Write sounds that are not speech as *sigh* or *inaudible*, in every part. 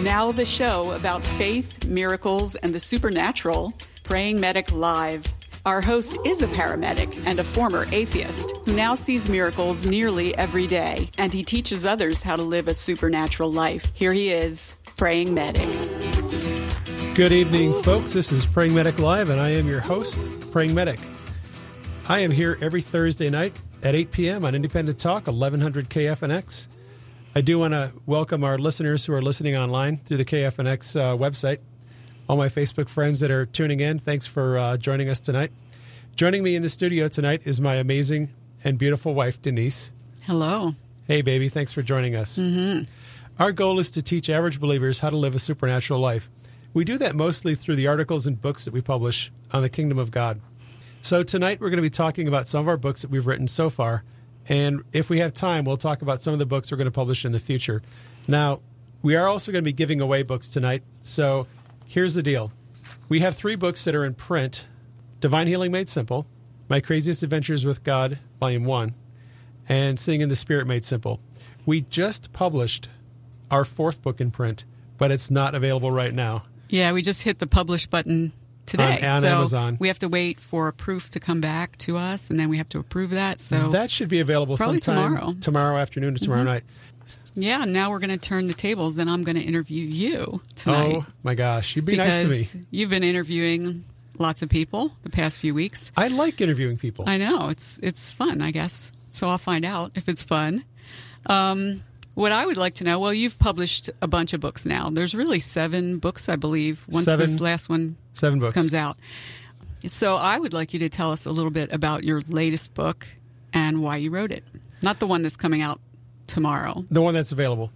Now, the show about faith, miracles, and the supernatural Praying Medic Live. Our host is a paramedic and a former atheist who now sees miracles nearly every day, and he teaches others how to live a supernatural life. Here he is, Praying Medic. Good evening, folks. This is Praying Medic Live, and I am your host, Praying Medic. I am here every Thursday night at 8 p.m. on Independent Talk, 1100 KFNX. I do want to welcome our listeners who are listening online through the KFNX uh, website. All my Facebook friends that are tuning in, thanks for uh, joining us tonight. Joining me in the studio tonight is my amazing and beautiful wife, Denise. Hello. Hey, baby. Thanks for joining us. Mm-hmm. Our goal is to teach average believers how to live a supernatural life. We do that mostly through the articles and books that we publish on the kingdom of God. So, tonight we're going to be talking about some of our books that we've written so far. And if we have time, we'll talk about some of the books we're going to publish in the future. Now, we are also going to be giving away books tonight. So, here's the deal we have three books that are in print Divine Healing Made Simple, My Craziest Adventures with God, Volume 1, and Seeing in the Spirit Made Simple. We just published our fourth book in print, but it's not available right now. Yeah, we just hit the publish button today. On, on so Amazon. We have to wait for a proof to come back to us, and then we have to approve that. So that should be available probably sometime tomorrow. tomorrow afternoon or tomorrow mm-hmm. night. Yeah, now we're going to turn the tables, and I'm going to interview you tonight. Oh my gosh, you'd be nice to me. You've been interviewing lots of people the past few weeks. I like interviewing people. I know it's it's fun, I guess. So I'll find out if it's fun. Um, what I would like to know, well, you've published a bunch of books now. There's really seven books, I believe, once seven, this last one seven books. comes out. So I would like you to tell us a little bit about your latest book and why you wrote it. Not the one that's coming out tomorrow. The one that's available.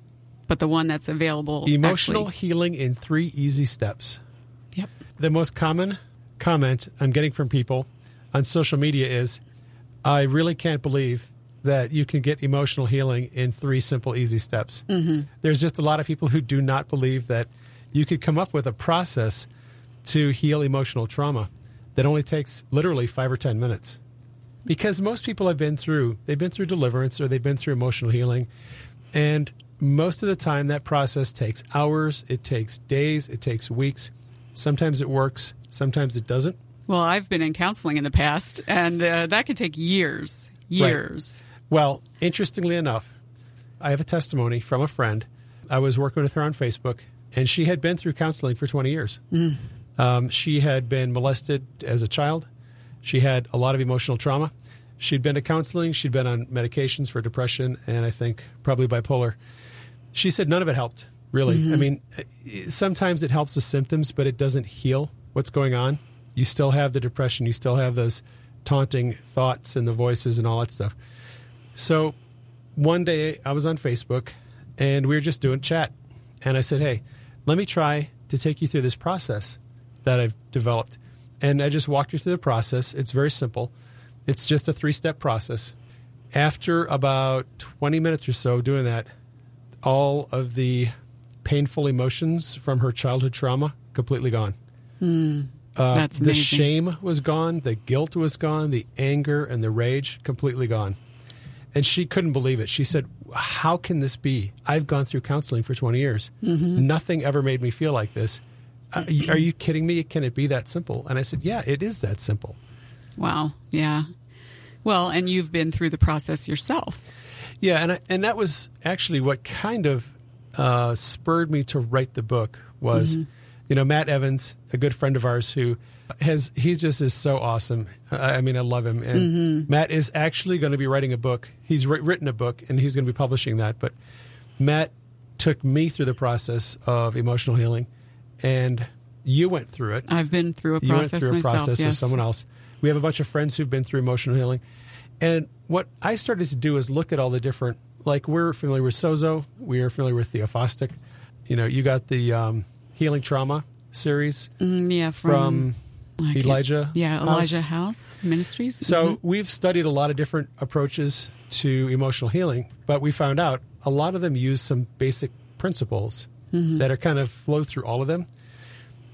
But the one that's available. Emotional actually. healing in three easy steps. Yep. The most common comment I'm getting from people on social media is I really can't believe that you can get emotional healing in three simple, easy steps. Mm-hmm. There's just a lot of people who do not believe that you could come up with a process to heal emotional trauma that only takes literally five or 10 minutes. Because most people have been through, they've been through deliverance or they've been through emotional healing. And most of the time, that process takes hours, it takes days, it takes weeks. Sometimes it works, sometimes it doesn't. Well, I've been in counseling in the past, and uh, that could take years. Years. Right. Well, interestingly enough, I have a testimony from a friend. I was working with her on Facebook, and she had been through counseling for 20 years. Mm. Um, she had been molested as a child. She had a lot of emotional trauma. She'd been to counseling. She'd been on medications for depression and I think probably bipolar. She said none of it helped, really. Mm-hmm. I mean, sometimes it helps the symptoms, but it doesn't heal what's going on. You still have the depression. You still have those taunting thoughts and the voices and all that stuff. So one day I was on Facebook and we were just doing chat. And I said, hey, let me try to take you through this process that I've developed. And I just walked you through the process. It's very simple, it's just a three step process. After about 20 minutes or so doing that, all of the painful emotions from her childhood trauma completely gone. Mm, uh, that's the shame was gone, the guilt was gone, the anger and the rage completely gone. And she couldn't believe it. She said, How can this be? I've gone through counseling for 20 years. Mm-hmm. Nothing ever made me feel like this. Uh, are you kidding me? Can it be that simple? And I said, Yeah, it is that simple. Wow. Yeah. Well, and you've been through the process yourself. Yeah, and I, and that was actually what kind of uh, spurred me to write the book was, Mm-hmm. you know, Matt Evans, a good friend of ours who has he just is so awesome. I, I mean, I love him. And Mm-hmm. Matt is actually going to be writing a book. He's wri- written a book, and he's going to be publishing that. But Matt took me through the process of emotional healing, and you went through it. I've been through a You went process through a myself. process yes. with someone else. We have a bunch of friends who've been through emotional healing. And what I started to do is look at all the different, like we're familiar with Sozo, we are familiar with Theophostic. You know, you got the um, Healing Trauma series Mm, yeah, from, from, I Elijah. Yeah, Elijah House Ministries. So Mhm. we've studied a lot of different approaches to emotional healing, but we found out a lot of them use some basic principles that are kind of flow through all of them.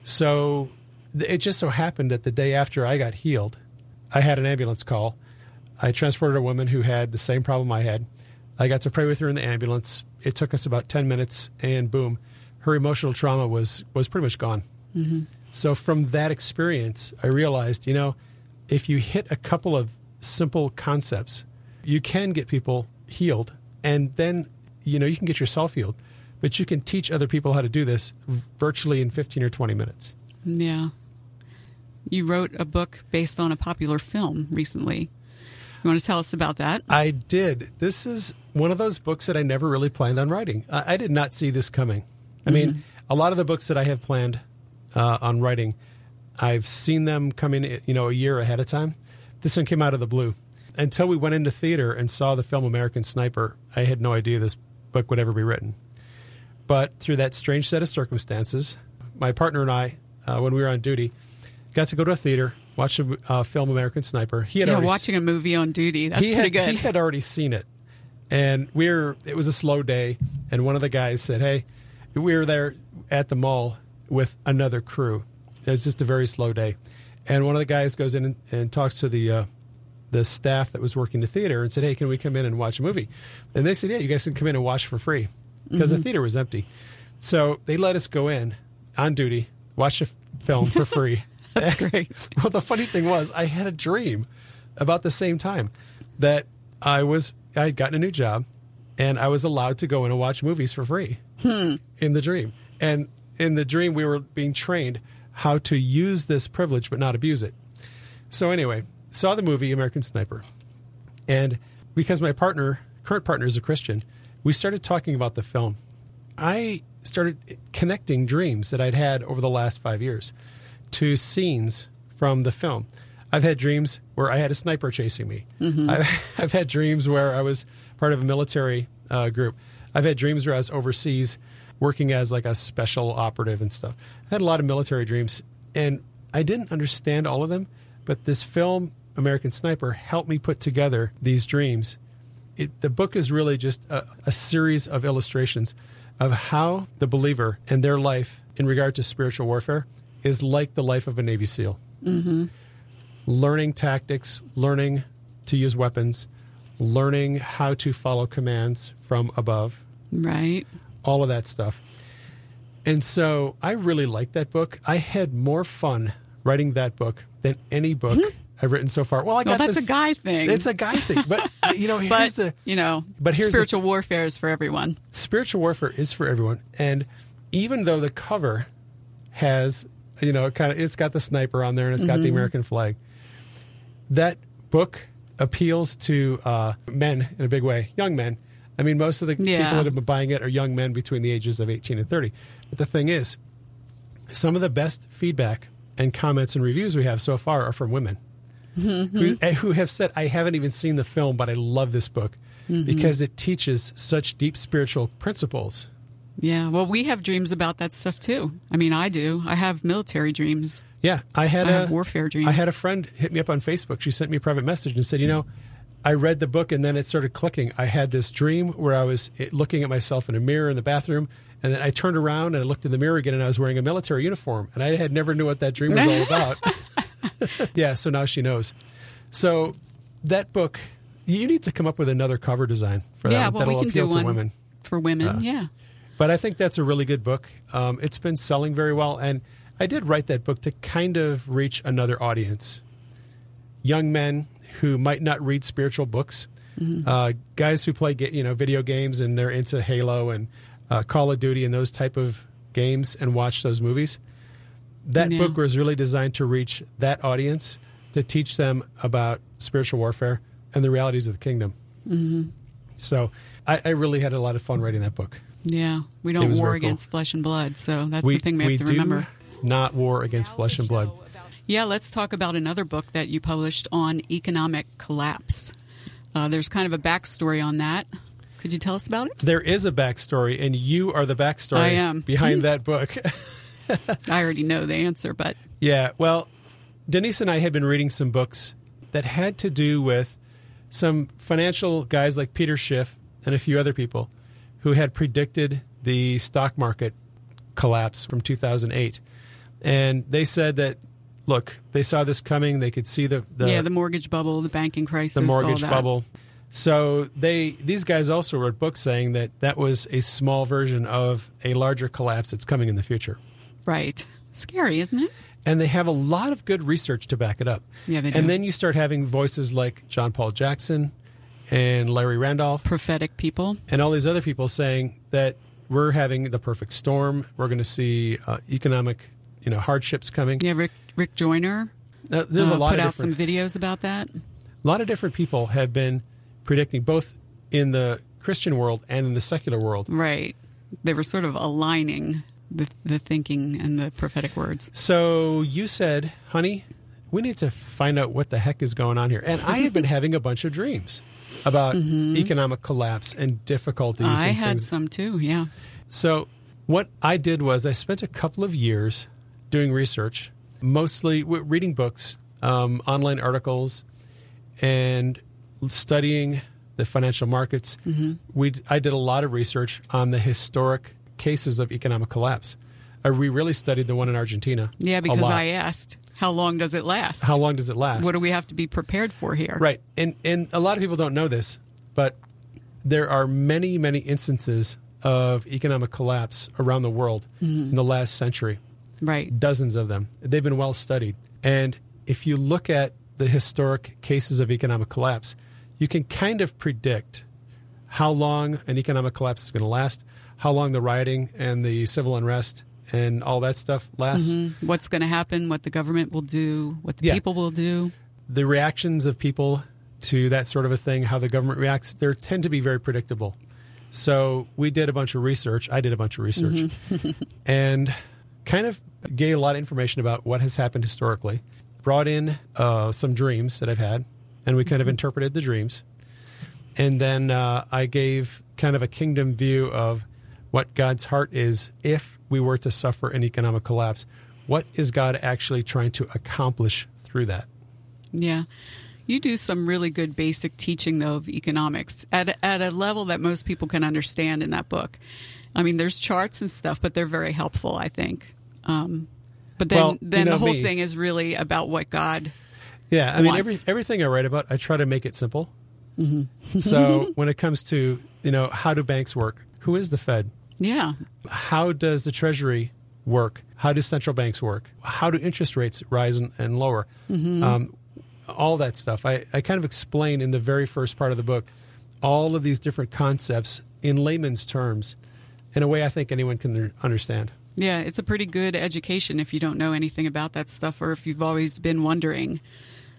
So it just so happened that the day after I got healed, I had an ambulance call. I transported a woman who had the same problem I had. I got to pray with her in the ambulance. It took us about 10 minutes, and boom, her emotional trauma was was pretty much gone. So from that experience, I realized, you know, if you hit a couple of simple concepts, you can get people healed, and then you know you can get yourself healed, but you can teach other people how to do this virtually in fifteen or twenty minutes. Yeah. You wrote a book based on a popular film recently. You want to tell us about that? I did. This is one of those books that I never really planned on writing. I, I did not see this coming. I mean, mm-hmm. a lot of the books that I have planned uh, on writing, I've seen them come in, you know, a year ahead of time. This one came out of the blue. Until we went into theater and saw the film American Sniper, I had no idea this book would ever be written. But through that strange set of circumstances, my partner and I, uh, when we were on duty, got to go to a theater, watch the uh, film American Sniper. He had Yeah, already watching a movie on duty. That's he pretty had, good. He had already seen it, and we are It was a slow day, and one of the guys said, "Hey, we were there at the mall with another crew. It was just a very slow day, and one of the guys goes in and, and talks to the uh, the staff that was working the theater and said, "Hey, can we come in and watch a movie?" And they said, "Yeah, you guys can come in and watch for free because the theater was empty." So they let us go in on duty, watch a film for *laughs* free. That's *laughs* great. Well, the funny thing was, I had a dream about the same time that I was I had gotten a new job, and I was allowed to go in and watch movies for free in the dream. And in the dream, we were being trained how to use this privilege but not abuse it. So anyway, saw the movie American Sniper, and because my partner, current partner, is a Christian, we started talking about the film. I started connecting dreams that I'd had over the last five years to scenes from the film. I've had dreams where I had a sniper chasing me. I've, *laughs* I've had dreams where I was part of a military uh, group. I've had dreams where I was overseas working as like a special operative and stuff. I had a lot of military dreams, and I didn't understand all of them. But this film, American Sniper, helped me put together these dreams it, the book is really just a, a series of illustrations of how the believer and their life in regard to spiritual warfare is like the life of a Navy SEAL. Mm-hmm. Learning tactics, learning to use weapons, learning how to follow commands from above, right. All of that stuff. And so I really liked that book. I had more fun writing that book than any book I've written so far. Well, I got Well, that's this- a guy thing. It's a guy thing, but you know, *laughs* here's but the you know, but here's the- spiritual warfare is for everyone. spiritual warfare is for everyone and even though the cover has you know kind of it's got the sniper on there and it's got Mm-hmm. the american flag that book appeals to uh, men in a big way young men i mean most of the Yeah. people that have been buying it are young men between the ages of 18 and 30 but the thing is some of the best feedback and comments and reviews we have so far are from women Mm-hmm. who, eh, who have said, I haven't even seen the film, but I love this book Mm-hmm. because it teaches such deep spiritual principles. Yeah. Well, we have dreams about that stuff too. I mean, I do. I have military dreams. Yeah, I had I a have warfare dreams. I had a friend hit me up on Facebook. She sent me a private message and said, "You know, I read the book and then it started clicking. I had this dream where I was eh, looking at myself in a mirror in the bathroom, and then I turned around and I looked in the mirror again, and I was wearing a military uniform, and I had never knew what that dream was all *laughs* about. *laughs* yeah, so now she knows. So that book, you need to come up with another cover design for yeah. that Well, that'll we can appeal do to one women. for women. yeah. But I think that's a really good book. Um, it's been selling very well, and I did write that book to kind of reach another audience: young men who might not read spiritual books, uh, guys who play you know video games and they're into Halo and uh, Call of Duty and those type of games and watch those movies. That Yeah. book was really designed to reach that audience to teach them about spiritual warfare and the realities of the kingdom. Mm-hmm. So I, I really had a lot of fun writing that book. Yeah. We don't war cool. against flesh and blood. So that's the thing we have to do remember. not war against flesh and blood. Yeah, let's talk about another book that you published on economic collapse. Uh, there's kind of a backstory on that. Could you tell us about it? There is a backstory, and you are the backstory I am. behind *laughs* that book. *laughs* I already know the answer, but yeah, well, Denise and I had been reading some books that had to do with some financial guys like Peter Schiff and a few other people who had predicted the stock market collapse from 2008. And they said that, look, they saw this coming. They could see the, the yeah, the mortgage bubble, the banking crisis, the mortgage bubble. So they these guys also wrote books saying that that was a small version of a larger collapse that's coming in the future. Right. Scary, isn't it? And they have a lot of good research to back it up. Yeah, they do. And then you start having voices like John Paul Jackson and Larry Randolph Prophetic people. and all these other people saying that we're having the perfect storm. We're going to see uh, economic, you know, hardships coming. Yeah, Rick Rick Joyner Now, there's uh, a lot put of out some videos about that. a lot of different people have been predicting both in the Christian world and in the secular world. Right. They were sort of aligning the the thinking and the prophetic words. So you said, honey, we need to find out what the heck is going on here. And I have been *laughs* having a bunch of dreams about economic collapse and difficulties. Mm-hmm. I and had things. some too. Yeah. So what I did was I spent a couple of years doing research, mostly reading books, um, online articles, and studying the financial markets. Mm-hmm. We I did a lot of research on the historic cases of economic collapse. Uh, we really studied the one in Argentina. Yeah, because. I asked, how long does it last? How long does it last? what do we have to be prepared for here? Right. And and a lot of people don't know this, but there are many, many instances of economic collapse around the world in the last century. Right. Dozens of them. They've been well studied. And if you look at the historic cases of economic collapse, you can kind of predict how long an economic collapse is going to last, how long the rioting and the civil unrest and all that stuff lasts. Mm-hmm. What's going to happen? What the government will do? What the Yeah. people will do? the reactions of people to that sort of a thing, how the government reacts, they tend to be very predictable. So we did a bunch of research. I did a bunch of research mm-hmm. *laughs* and kind of gave a lot of information about what has happened historically. Brought in uh, some dreams that I've had, and we kind of interpreted the dreams. And then uh, I gave kind of a kingdom view of what God's heart is if we were to suffer an economic collapse. What is God actually trying to accomplish through that? Yeah. You do some really good basic teaching, though, of economics at, at a level that most people can understand in that book. I mean, there's charts and stuff, but they're very helpful, I think. Um, but then, Well, you then know the whole me. thing is really about what God. Yeah, I mean, every, everything I write about, I try to make it simple. so *laughs* when it comes to you know how do banks work, who is the Fed, Yeah. how does the Treasury work, how do central banks work, how do interest rates rise and, and lower, um, all that stuff. I, I kind of explain in the very first part of the book all of these different concepts in layman's terms, in a way I think anyone can understand. Yeah, it's a pretty good education if you don't know anything about that stuff or if you've always been wondering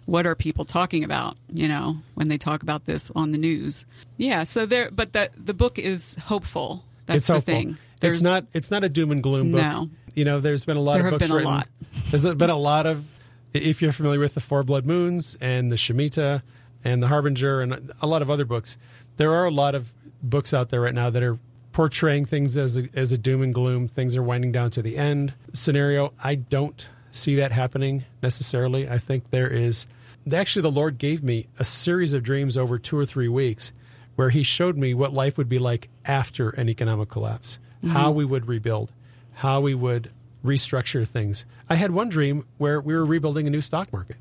what are people talking about, you know, when they talk about this on the news. Yeah, so there but the the book is hopeful. That's it's the hopeful. thing. It's not. It's not a doom and gloom book. No. You know, there's been a lot There of have books been a lot. There's been a lot of. If you're familiar with the Four Blood Moons and the Shemitah and the Harbinger and a lot of other books, there are a lot of books out there right now that are portraying things as a, as a doom and gloom. Things are winding down to the end scenario. I don't see that happening necessarily. I think there is. Actually, the Lord gave me a series of dreams over two or three weeks where He showed me what life would be like after an economic collapse, how we would rebuild, how we would restructure things. I had one dream where we were rebuilding a new stock market.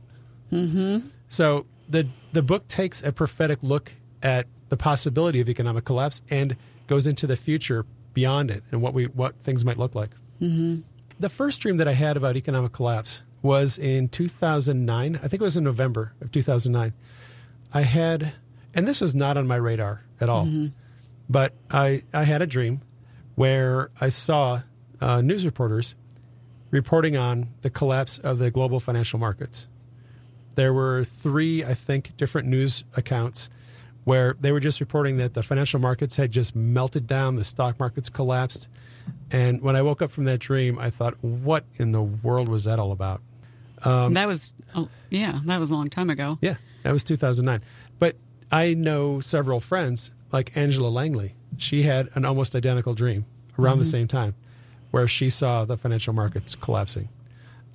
Mm-hmm. So the the book takes a prophetic look at the possibility of economic collapse and goes into the future beyond it and what we what things might look like. Mm-hmm. The first dream that I had about economic collapse was in 2009. I think it was in November of 2009. I had, and this was not on my radar at all, but I I had a dream where I saw uh, news reporters reporting on the collapse of the global financial markets. There were three, I think, different news accounts where they were just reporting that the financial markets had just melted down, the stock markets collapsed. And when I woke up from that dream, I thought, what in the world was that all about? that was oh, yeah, that was a long time ago. Yeah, that was 2009. But I know several friends, like Angela Langley. She had an almost identical dream around the same time where she saw the financial markets collapsing.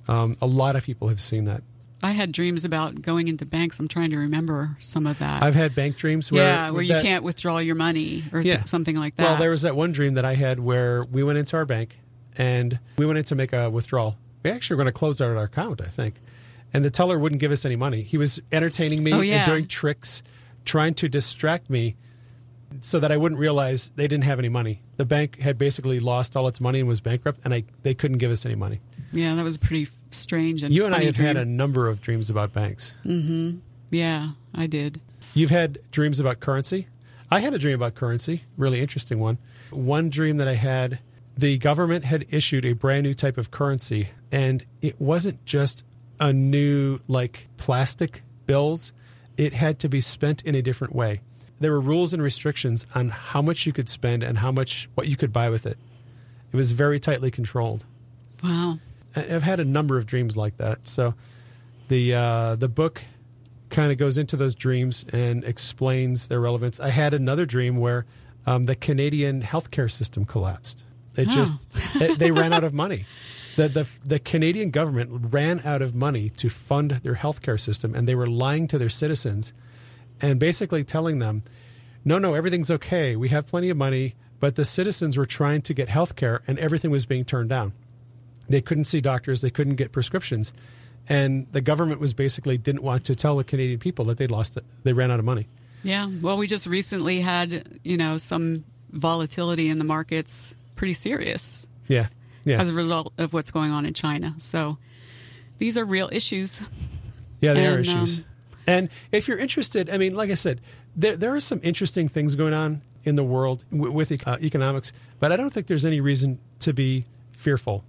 Um, a lot of people have seen that. I had dreams about going into banks. I'm trying to remember some of that. I've had bank dreams where yeah, where you that- can't withdraw your money or th- something like that. Well, there was that one dream that I had where we went into our bank and we went in to make a withdrawal. We actually were going to close out our account, I think. And the teller wouldn't give us any money. He was entertaining me Oh, and doing tricks, trying to distract me so that I wouldn't realize they didn't have any money. The bank had basically lost all its money and was bankrupt, and I, they couldn't give us any money. Yeah, that was pretty strange. And You and I have had a number of dreams about banks. Mm-hmm. Yeah, I did. You've had dreams about currency. I had a dream about currency, really interesting one. One dream that I had, the government had issued a brand new type of currency, and it wasn't just a new, like, plastic bills. It had to be spent in a different way. There were rules and restrictions on how much you could spend and how much, what you could buy with it. It was very tightly controlled. Wow. I've had a number of dreams like that. So the uh, the book kind of goes into those dreams and explains their relevance. I had another dream where um, the Canadian healthcare system collapsed. It Oh. just it, they ran out of *laughs* money. The, the the Canadian government ran out of money to fund their healthcare system, and they were lying to their citizens and basically telling them, "No, no, everything's okay. We have plenty of money." But the citizens were trying to get health care, and everything was being turned down they couldn't see doctors. They couldn't get prescriptions. And the government was basically didn't want to tell the canadian people that they lost it. They ran out of money. Yeah. Well, we just recently had, you know, some volatility in the markets pretty serious. Yeah. Yeah. As a result of what's going on in China. So these are real issues. yeah are and, issues. um, and if you're interested i mean like i said there, there are some interesting things going on in the world with uh, economics but i don't think there's any reason to be fearful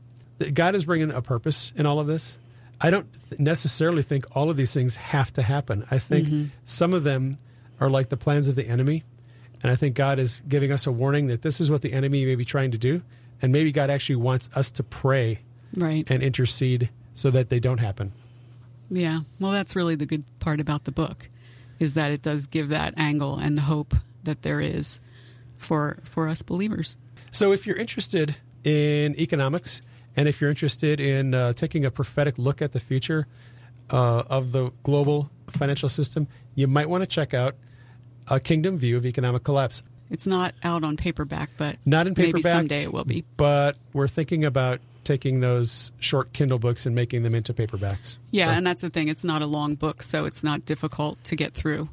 god is bringing a purpose in all of this i don't necessarily think all of these things have to happen i think Mm-hmm. some of them are like the plans of the enemy And I think God is giving us a warning that this is what the enemy may be trying to do. And maybe God actually wants us to pray Right. and intercede so that they don't happen. Yeah. Well, that's really the good part about the book is that it does give that angle and the hope that there is for for us believers. So if you're interested in economics and if you're interested in uh, taking a prophetic look at the future uh, of the global financial system, you might want to check out A Kingdom View of Economic Collapse. It's not out on paperback, but Not in paperback. maybe someday it will be. But we're thinking about taking those short Kindle books and making them into paperbacks. Yeah, So- and that's the thing. It's not a long book, so it's not difficult to get through.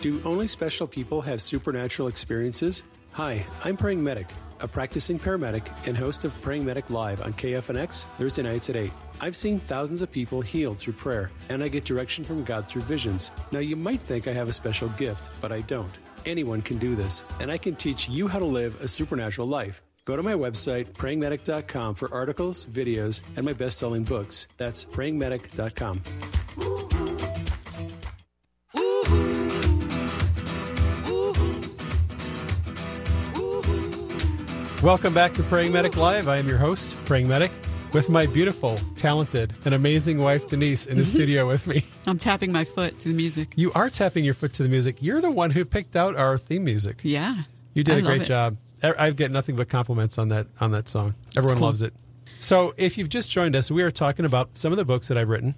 Do only special people have supernatural experiences? Hi, I'm Praying Medic, a practicing paramedic and host of Praying Medic Live on KFNX Thursday nights at 8. I've seen thousands of people healed through prayer, and I get direction from God through visions. Now, you might think I have a special gift, but I don't. Anyone can do this, and I can teach you how to live a supernatural life. Go to my website, prayingmedic.com, for articles, videos, and my best selling books. That's prayingmedic.com. Welcome back to Praying Medic Live. I am your host, Praying Medic, with my beautiful, talented, and amazing wife, Denise, in the mm-hmm. studio with me. I'm tapping my foot to the music. You are tapping your foot to the music. You're the one who picked out our theme music. Yeah. You did I a great it. job. I I get nothing but compliments on that on that song. Everyone cool. loves it. So, if you've just joined us, we are talking about some of the books that I've written,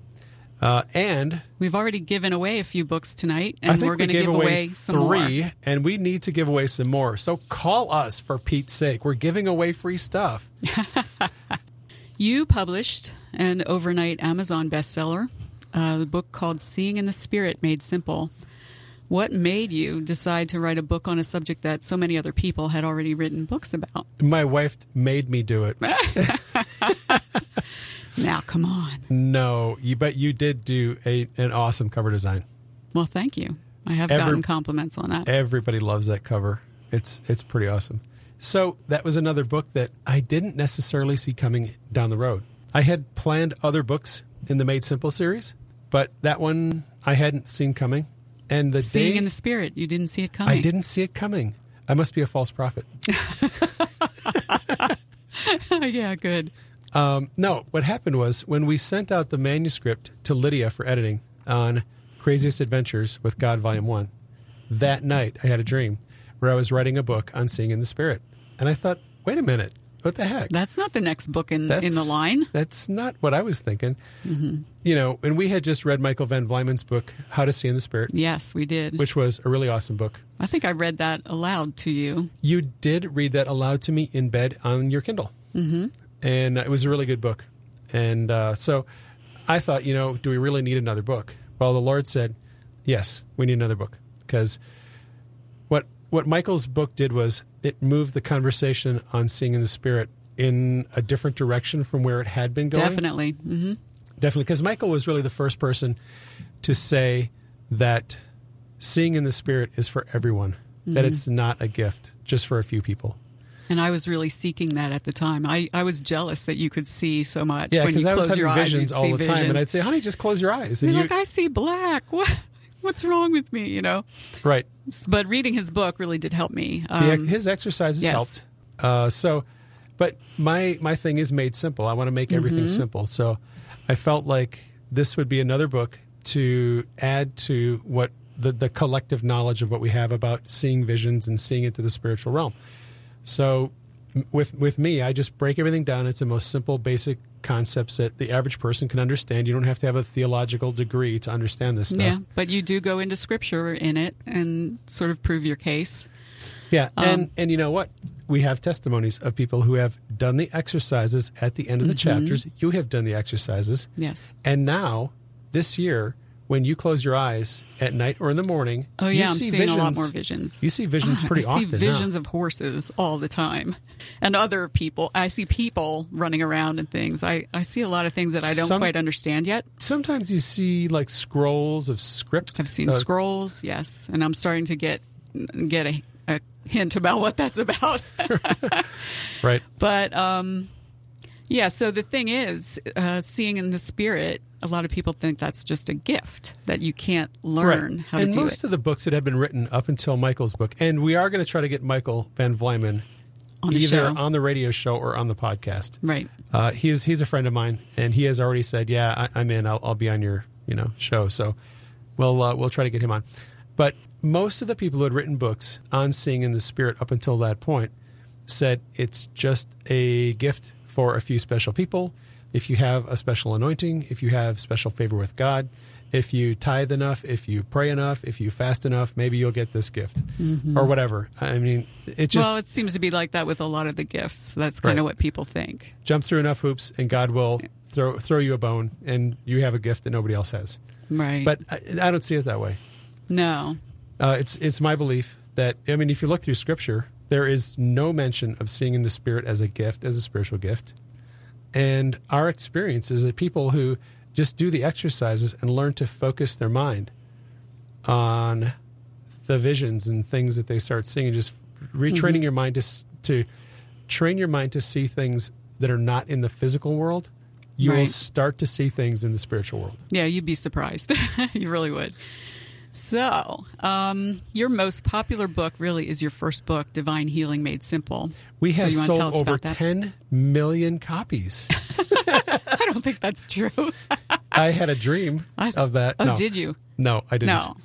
uh, and We've already given away a few books tonight, and we're going to give away, away some three, more. and we need to give away some more. So, call us for Pete's sake. We're giving away free stuff. *laughs* You published an overnight Amazon bestseller, uh, the book called Seeing in the Spirit Made Simple. What made you decide to write a book on a subject that so many other people had already written books about? My wife made me do it. *laughs* *laughs* Now, come on. No, you but you did do a an awesome cover design. Well, thank you. I have Every- gotten compliments on that. Everybody loves that cover. It's it's pretty awesome. So that was another book that I didn't necessarily see coming down the road. I had planned other books in the Made Simple series, but that one I hadn't seen coming. And the Seeing day in the Spirit, you didn't see it coming. I didn't see it coming. I must be a false prophet. *laughs* yeah, good. Um, no, what happened was when we sent out the manuscript to Lydia for editing on Craziest Adventures with God, Volume 1, that night I had a dream where I was writing a book on seeing in the spirit. And I thought, wait a minute, what the heck? That's not the next book in, in the line. That's not what I was thinking. You know, and we had just read Michael Van Vlymen's book, How to See in the Spirit, Yes, we did. which was a really awesome book. I think I read that aloud to you. You did read that aloud to me in bed on your Kindle. Mm-hmm. And it was a really good book. And uh, so I thought, you know, do we really need another book? Well, the Lord said, Yes, we need another book because what what Michael's book did was it moved the conversation on seeing in the spirit in a different direction from where it had been going. Definitely. hmm Definitely, because Michael was really the first person to say that seeing in the spirit is for everyone, that Mm-hmm. it's not a gift just for a few people. And I was really seeking that at the time. I, I was jealous that you could see so much. Yeah, when you because I was close having your eyes, visions all the time, and. I'd say, "Honey, just close your eyes." And You're like, I see black. *laughs* What? What's wrong with me? You know. right? But reading his book really did help me. Um, ex- his exercises yes. helped. Uh, so, but my my thing is made simple. I want to make everything Mm-hmm. simple. So, I felt like this would be another book to add to what the the collective knowledge of what we have about seeing visions and seeing into the spiritual realm. So, with with me, I just break everything down into the most simple, basic concepts that the average person can understand. You don't have to have a theological degree to understand this stuff. yeah, but you do go into scripture in it and sort of prove your case. Yeah, Um, and and you know what? We have testimonies of people who have done the exercises at the end of the Mm-hmm. chapters. You have done the exercises, Yes. and now this year, when you close your eyes at night or in the morning, Oh you yeah, I'm see seeing visions. a lot more visions. You see visions pretty *laughs* I see often. visions now. of horses all the time, and other people. I see people running around and things. I, I see a lot of things that I don't Some- quite understand yet. Sometimes you see like scrolls of script. I've seen Uh, scrolls, yes, and I'm starting to get get a, a hint about what that's about. *laughs* Right. *laughs* but um, yeah, so the thing is, uh, seeing in the spirit. A lot of people think that's just a gift that you can't learn right. how and to do And most of the books that have been written up until Michael's book, and we are going to try to get Michael Van Vlymen on the either show. on the radio show or on the podcast. right. Uh, he's he's a friend of mine, and he has already said, "Yeah, I, I'm in. I'll, I'll be on your you know show." So we'll uh, we'll try to get him on. But most of the people who had written books on seeing in the spirit up until that point said it's just a gift for a few special people. If you have a special anointing, if you have special favor with God, if you tithe enough, if you pray enough, if you fast enough, maybe you'll get this gift or whatever. I mean, it just well, it seems to be like that with a lot of the gifts. That's kind Right. of what people think. jump through enough hoops, and God will throw throw you a bone, and you have a gift that nobody else has. Right. But I, I don't see it that way. no. Uh, it's it's my belief that I mean, if you look through Scripture, there is no mention of seeing in the Spirit as a gift, as a spiritual gift, and our experience is that people who just do the exercises and learn to focus their mind on the visions and things that they start seeing, and just retraining mm-hmm. your mind to to train your mind to see things that are not in the physical world. You will start to see things in the spiritual world. Yeah, you'd be surprised. *laughs* you really would. So, um, your most popular book really is your first book, Divine Healing Made Simple. We have wanna sold over 10 million copies. *laughs* I don't think that's true. *laughs* I had a dream I- of that. Oh, no. did you? No, I didn't. No.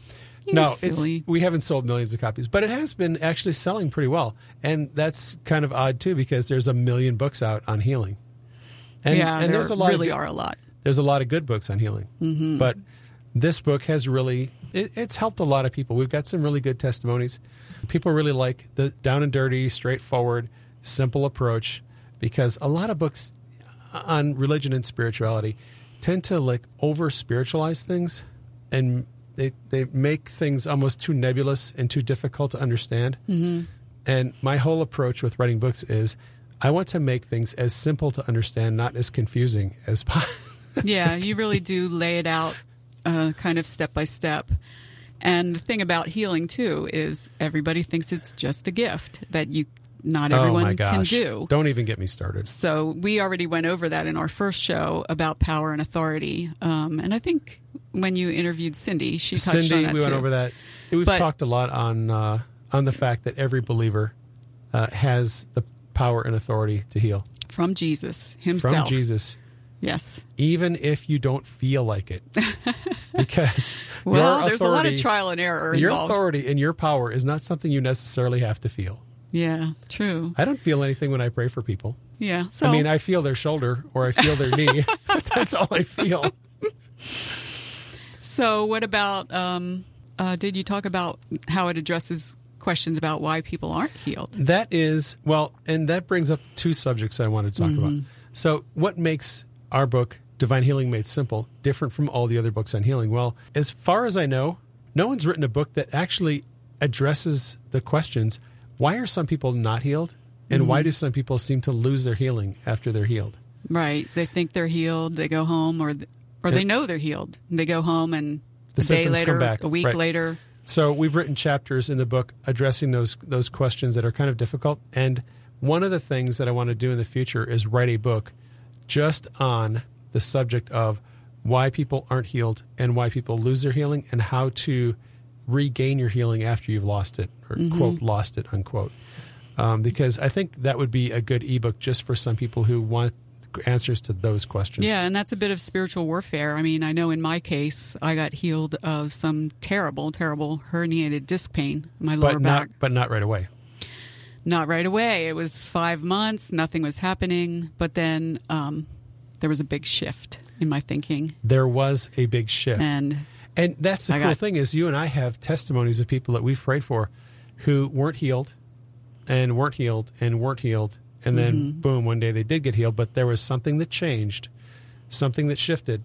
You're no, we haven't sold millions of copies, but it has been actually selling pretty well, and that's kind of odd too because there's a million books out on healing, and, yeah, and there there's a lot really of are a lot. there's a lot of good books on healing, mm-hmm. but this book has really it, it's helped a lot of people. We've got some really good testimonies. People really like the down and dirty, straightforward, simple approach because a lot of books on religion and spirituality tend to like over spiritualize things and they, they make things almost too nebulous and too difficult to understand. Mm-hmm. And my whole approach with writing books is I want to make things as simple to understand, not as confusing as possible. *laughs* yeah, you really do lay it out uh, kind of step by step. And the thing about healing too is everybody thinks it's just a gift that you not oh everyone gosh. can do. Don't even get me started. So we already went over that in our first show about power and authority. Um, and I think when you interviewed Cindy, she touched on Cindy, that we too. went over that. We've But- talked a lot on uh, on the fact that every believer uh, has the power and authority to heal from Jesus from himself. Jesus, Yes. even if you don't feel like it, *laughs* because Well, there's a lot of trial and error Your involved. authority and your power is not something you necessarily have to feel. yeah, true. I don't feel anything when I pray for people. Yeah. So I mean, I feel their shoulder or I feel their *laughs* knee. but That's all I feel. So, what about? Um, uh, did you talk about how it addresses questions about why people aren't healed? That is, well, and that brings up two subjects I wanted to talk about. So, what makes our book, Divine Healing Made Simple, different from all the other books on healing? Well, as far as I know, no one's written a book that actually addresses the questions why are some people not healed? And why mm-hmm. do some people seem to lose their healing after they're healed? Right. They think they're healed. They go home, or th- or they know they're healed. They go home, and The a day later, back. a week Right. later, So we've written chapters in the book addressing those those questions that are kind of difficult. And one of the things that I want to do in the future is write a book just on the subject of why people aren't healed and why people lose their healing and how to regain your healing after you've lost it or quote lost it unquote. Um, because I think that would be a good ebook just for some people who want answers to those questions. Yeah, and that's a bit of spiritual warfare. I mean, I know in my case, I got healed of some terrible, terrible herniated disc pain in my lower but back. but not right away. Not right away. It was five months. Nothing was happening. But then um, there was a big shift in my thinking, There was a big shift. and And that's the I cool got- thing is you and I have testimonies of people that we've prayed for who weren't healed and weren't healed and weren't healed. And then Mm-hmm. boom, one day they did get healed, but there was something that changed, something that shifted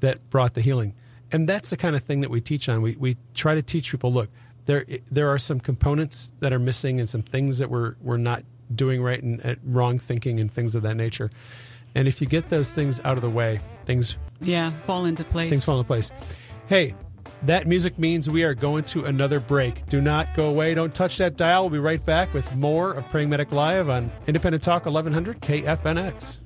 that brought the healing. And that's the kind of thing that we teach on. We, we try to teach people, look, there, there are some components that are missing and some things that we're, we're not doing right and uh, wrong thinking and things of that nature. And if you get those things out of the way, things yeah, fall into place. things fall into place. Hey, that music means we are going to another break. Do not go away. Don't touch that dial. We'll be right back with more of Praying Medic Live on Independent Talk 1100 KFNX.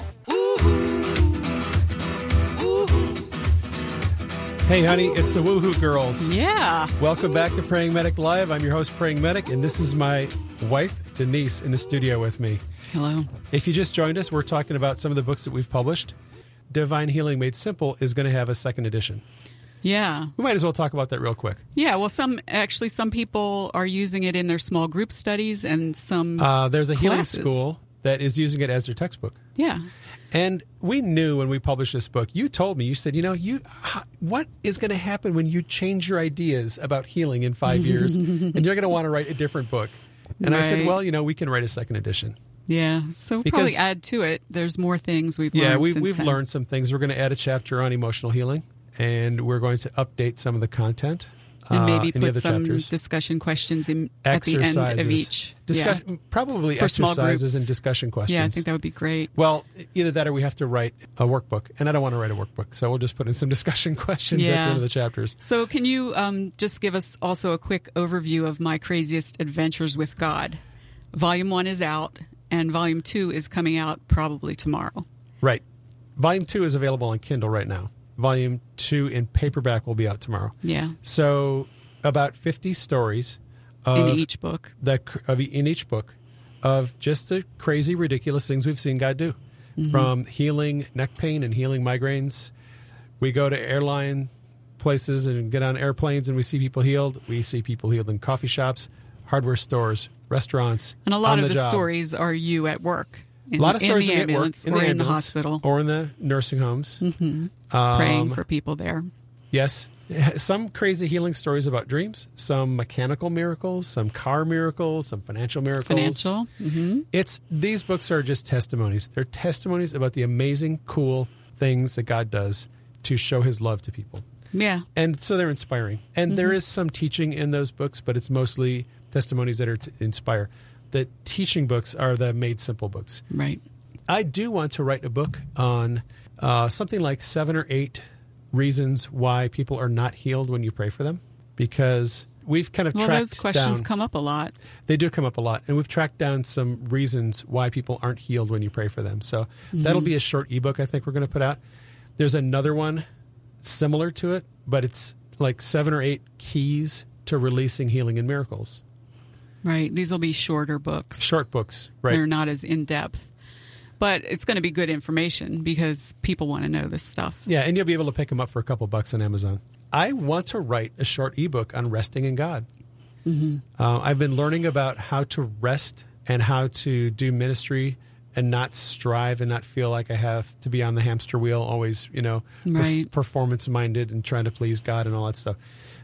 Hey, honey, it's the Woohoo Girls. Yeah. Welcome back to Praying Medic Live. I'm your host, Praying Medic, and this is my wife, Denise, in the studio with me. Hello. If you just joined us, we're talking about some of the books that we've published. Divine Healing Made Simple is going to have a second edition. Yeah. We might as well talk about that real quick. Yeah. Well, some actually, some people are using it in their small group studies, and some. Uh, there's a healing school that is using it as their textbook. yeah. And we knew when we published this book, you told me, you said, you know, you what is going to happen when you change your ideas about healing in five years *laughs* and you're going to want to write a different book? And I said, well, you know, we can write a second edition. Yeah. So we'll Because- probably add to it. There's more things we've Yeah, learned. we, we've then. learned some things. We're going to add a chapter on emotional healing and we're going to update some of the content. And uh, maybe the put some chapters. discussion questions in at the end of each. Discuss- yeah. Probably For exercises and discussion questions. yeah, I think that would be great. Well, either that or we have to write a workbook, and I don't want to write a workbook, so we'll just put in some *laughs* discussion questions at the end of the chapters. So, can you um, just give us also a quick overview of my craziest adventures with God? Volume one is out, and volume two is coming out probably tomorrow. Right. Volume two is available on Kindle right now. Volume two in paperback will be out tomorrow. Yeah, So, about fifty stories in each book. the of in each book of just the crazy, ridiculous things we've seen God do, Mm-hmm. from healing neck pain and healing migraines. We go to airline places and get on airplanes, and we see people healed. We see people healed in coffee shops, hardware stores, restaurants, And a lot of the, job. stories are you at work. In, A lot of stories in the at work, ambulance in or the in the hospital, or in the nursing homes. praying Um, for people there. Yes. Some crazy healing stories about dreams, some mechanical miracles, some car miracles, some financial miracles. Financial. hmm It's these books are just testimonies. They're testimonies about the amazing, cool things that God does to show his love to people. Yeah. And so they're inspiring. And there is some teaching in those books, but it's mostly testimonies that are to inspire. The teaching books are the made simple books. Right. I do want to write a book on uh, something like seven or eight reasons why people are not healed when you pray for them, because we've kind of Well, tracked those questions down. come up a lot. they do come up a lot, and we've tracked down some reasons why people aren't healed when you pray for them. So that'll be a short ebook I think we're going to put out. There's another one similar to it, but it's like seven or eight keys to releasing healing and miracles. Right. These will be shorter books. Short books, right? They're not as in depth. But it's going to be good information because people want to know this stuff. Yeah, and you'll be able to pick them up for a couple bucks on Amazon. I want to write a short ebook on resting in God. Uh, I've been learning about how to rest and how to do ministry and not strive and not feel like I have to be on the hamster wheel, always, you know, Right. performance minded and trying to please God and all that stuff.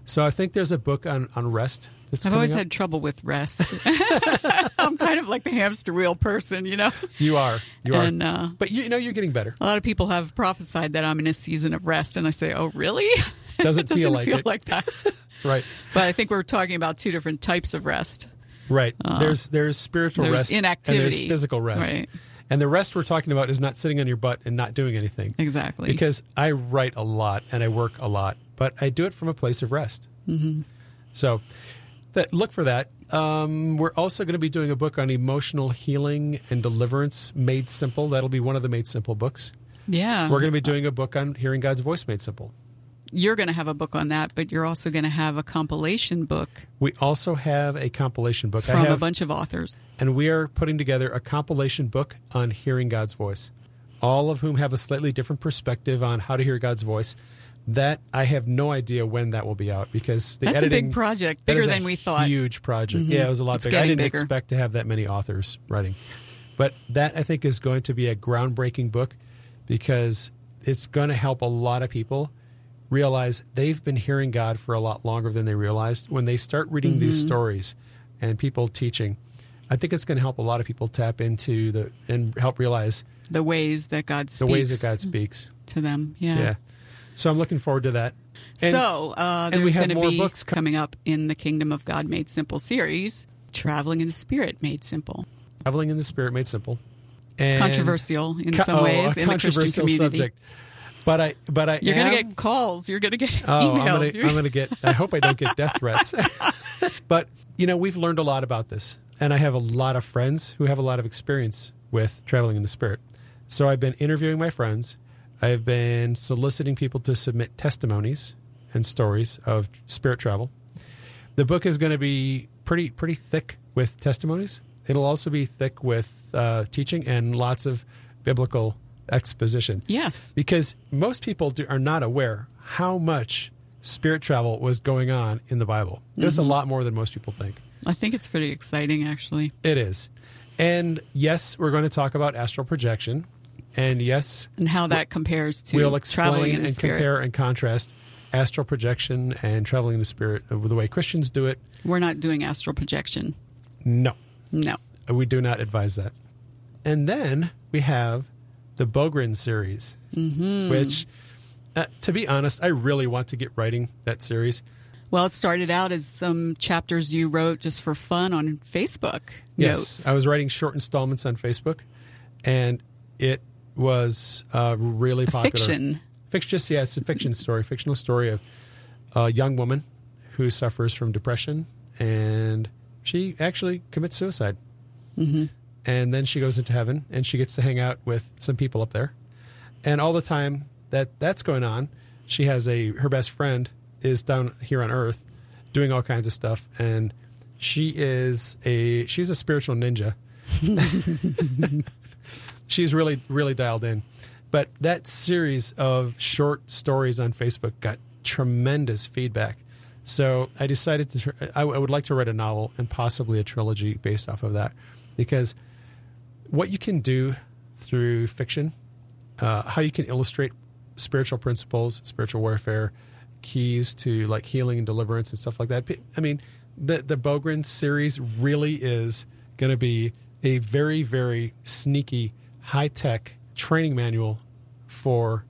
So I think there's a book on, on rest. That's I've always up. had trouble with rest. *laughs* I'm kind of like the hamster wheel person, you know? You are, you are, And uh, but you, you know you're getting better. a lot of people have prophesied that I'm in a season of rest. And I say, oh, really? *laughs* Doesn't it doesn't feel like feel it. like that. *laughs* Right. But I think we're talking about two different types of rest. Right. there's there's spiritual Uh, there's rest and inactivity. there's physical rest. Right. And the rest we're talking about is not sitting on your butt and not doing anything. Exactly. Because I write a lot and I work a lot, but I do it from a place of rest. Mm-hmm. So that, look for that. Um, we're also going to be doing a book on emotional healing and deliverance made simple. That'll be one of the made simple books. yeah. We're going to be doing a book on hearing God's voice made simple. you're going to have a book on that, but you're also going to have a compilation book We also have a compilation book. I from a bunch of authors. and we are putting together a compilation book on hearing God's voice, all of whom have a slightly different perspective on how to hear God's voice. That I have no idea when that will be out because the That's a editing big project, bigger a than we thought. Mm-hmm. Huge project. Yeah, it was a lot It's bigger. I didn't bigger. expect to have that many authors writing, but that I think is going to be a groundbreaking book because it's going to help a lot of people realize they've been hearing God for a lot longer than they realized. When they start reading these Mm-hmm. stories and people teaching, I think it's going to help a lot of people tap into the and help realize The ways that God the speaks ways that God speaks. to them. Yeah. Yeah. So I'm looking forward to that. And so uh, there's going to more be books co- coming up in the Kingdom of God Made Simple series, Traveling in the Spirit Made Simple. traveling in the spirit made simple. And Controversial in Co- some oh, ways a in the Christian controversial community. subject. But I, but I, You're going to get calls. You're going to get Oh, emails. I'm I'm gonna get. I hope I don't get death threats. *laughs* but you know, we've learned a lot about this, and I have a lot of friends who have a lot of experience with traveling in the spirit. So I've been interviewing my friends. I've been soliciting people to submit testimonies and stories of spirit travel. The book is going to be pretty pretty thick with testimonies. It'll also be thick with uh, teaching and lots of biblical exposition yes. because most people do, are not aware how much spirit travel was going on in the Bible. There's a lot more than most people think. I think it's pretty exciting, actually. It is. And yes, we're going to talk about astral projection. And yes, And how that compares to we'll traveling in the and Spirit. compare and contrast astral projection and traveling in the spirit the way Christians do it. We're not doing astral projection. No, No. we do not advise that. And then we have the Bogren series, Mm-hmm. which, uh, to be honest, I really want to get writing that series. Well, it started out as some chapters you wrote just for fun on Facebook Yes, notes. I was writing short installments on Facebook, and it was uh, really popular. fiction. Fiction, just yeah, it's a fiction story, fictional story of a young woman who suffers from depression, and she actually commits suicide. Mm-hmm. And then she goes into heaven, and she gets to hang out with some people up there. And all the time that that's going on, she has a her best friend is down here on Earth, doing all kinds of stuff, and she is a she's a spiritual ninja. *laughs* *laughs* she's really really dialed in. But that series of short stories on Facebook got tremendous feedback. So I decided to I, I would like to write a novel and possibly a trilogy based off of that because what you can do through fiction, uh, how you can illustrate spiritual principles, spiritual warfare, keys to like healing and deliverance and stuff like that. I mean, the the Bogren series really is going to be a very very sneaky, high tech training manual for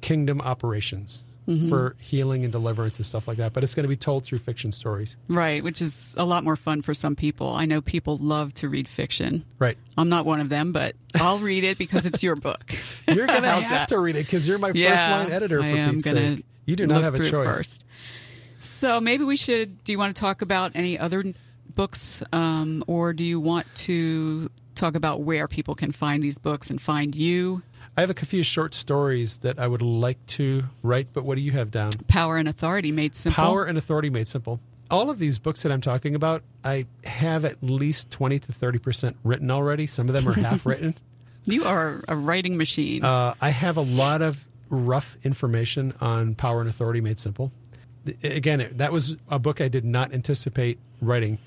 kingdom operations. For healing and deliverance and stuff like that, but it's going to be told through fiction stories. Right, which is a lot more fun for some people. I know people love to read fiction. Right. I'm not one of them, but I'll read it because it's your book. *laughs* You're going to have that? to read it because you're my yeah, first line editor for I am Pete's sake. You do not have a choice. first. So maybe we should. Do you want to talk about any other books, um, or do you want to talk about where people can find these books and find you? I have a few short stories that I would like to write, but what do you have down? Power and Authority Made Simple. Power and Authority Made Simple. All of these books that I'm talking about, I have at least 20 to 30% written already. Some of them are *laughs* half written. You are a writing machine. Uh, I have a lot of rough information on Power and Authority Made Simple. Again, that was a book I did not anticipate writing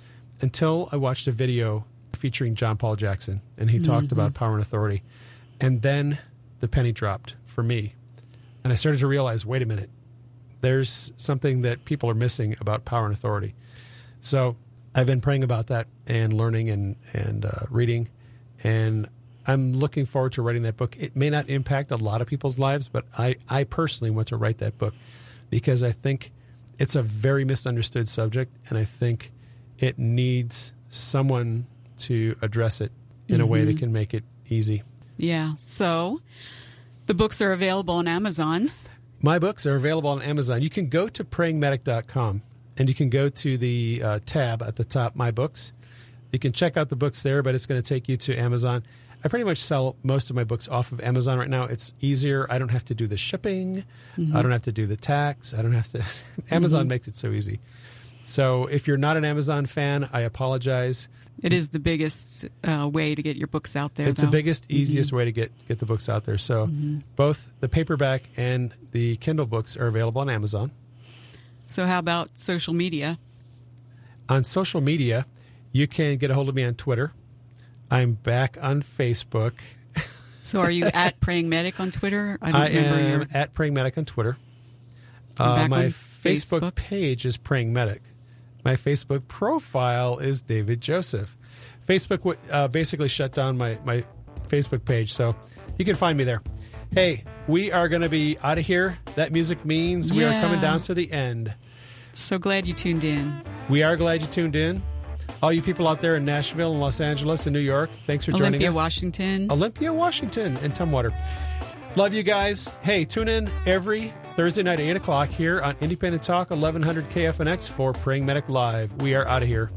until I watched a video featuring John Paul Jackson, and he talked about Power and Authority. And then the penny dropped for me. And I started to realize wait a minute, there's something that people are missing about Power and Authority. So I've been praying about that and learning and, and uh, reading. And I'm looking forward to writing that book. It may not impact a lot of people's lives, but I, I personally want to write that book because I think it's a very misunderstood subject, and I think it needs someone to address it in a way that mm-hmm. can make it easy. Yeah. So the books are available on Amazon. My books are available on Amazon. You can go to prayingmedic.com and you can go to the uh, tab at the top, My Books. You can check out the books there, but it's going to take you to Amazon. I pretty much sell most of my books off of Amazon right now. It's easier. I don't have to do the shipping. Mm-hmm. I don't have to do the tax. I don't have to. *laughs* Amazon mm-hmm. makes it so easy. So if you're not an Amazon fan, I apologize. It is the biggest uh, way to get your books out there. It's though. the biggest, easiest way to get get the books out there. So both the paperback and the Kindle books are available on Amazon. So how about social media? On social media, you can get a hold of me on Twitter. I'm back on Facebook. *laughs* So are you at Praying Medic on Twitter? I I remember am your. at Praying Medic on Twitter. Uh, my on Facebook, Facebook? page is Praying Medic. My Facebook profile is David Joseph. Facebook uh, basically shut down my, my Facebook page, so you can find me there. Hey, we are going to be out of here. That music means we are coming down to the end. So glad you tuned in. We are glad you tuned in. All you people out there in Nashville and Los Angeles and New York, thanks for joining us. Olympia. Washington. Olympia, Washington, and Tumwater. Love you guys. Hey, tune in every Thursday night at 8 o'clock here on Independent Talk 1100 KFNX for Praying Medic Live. We are out of here.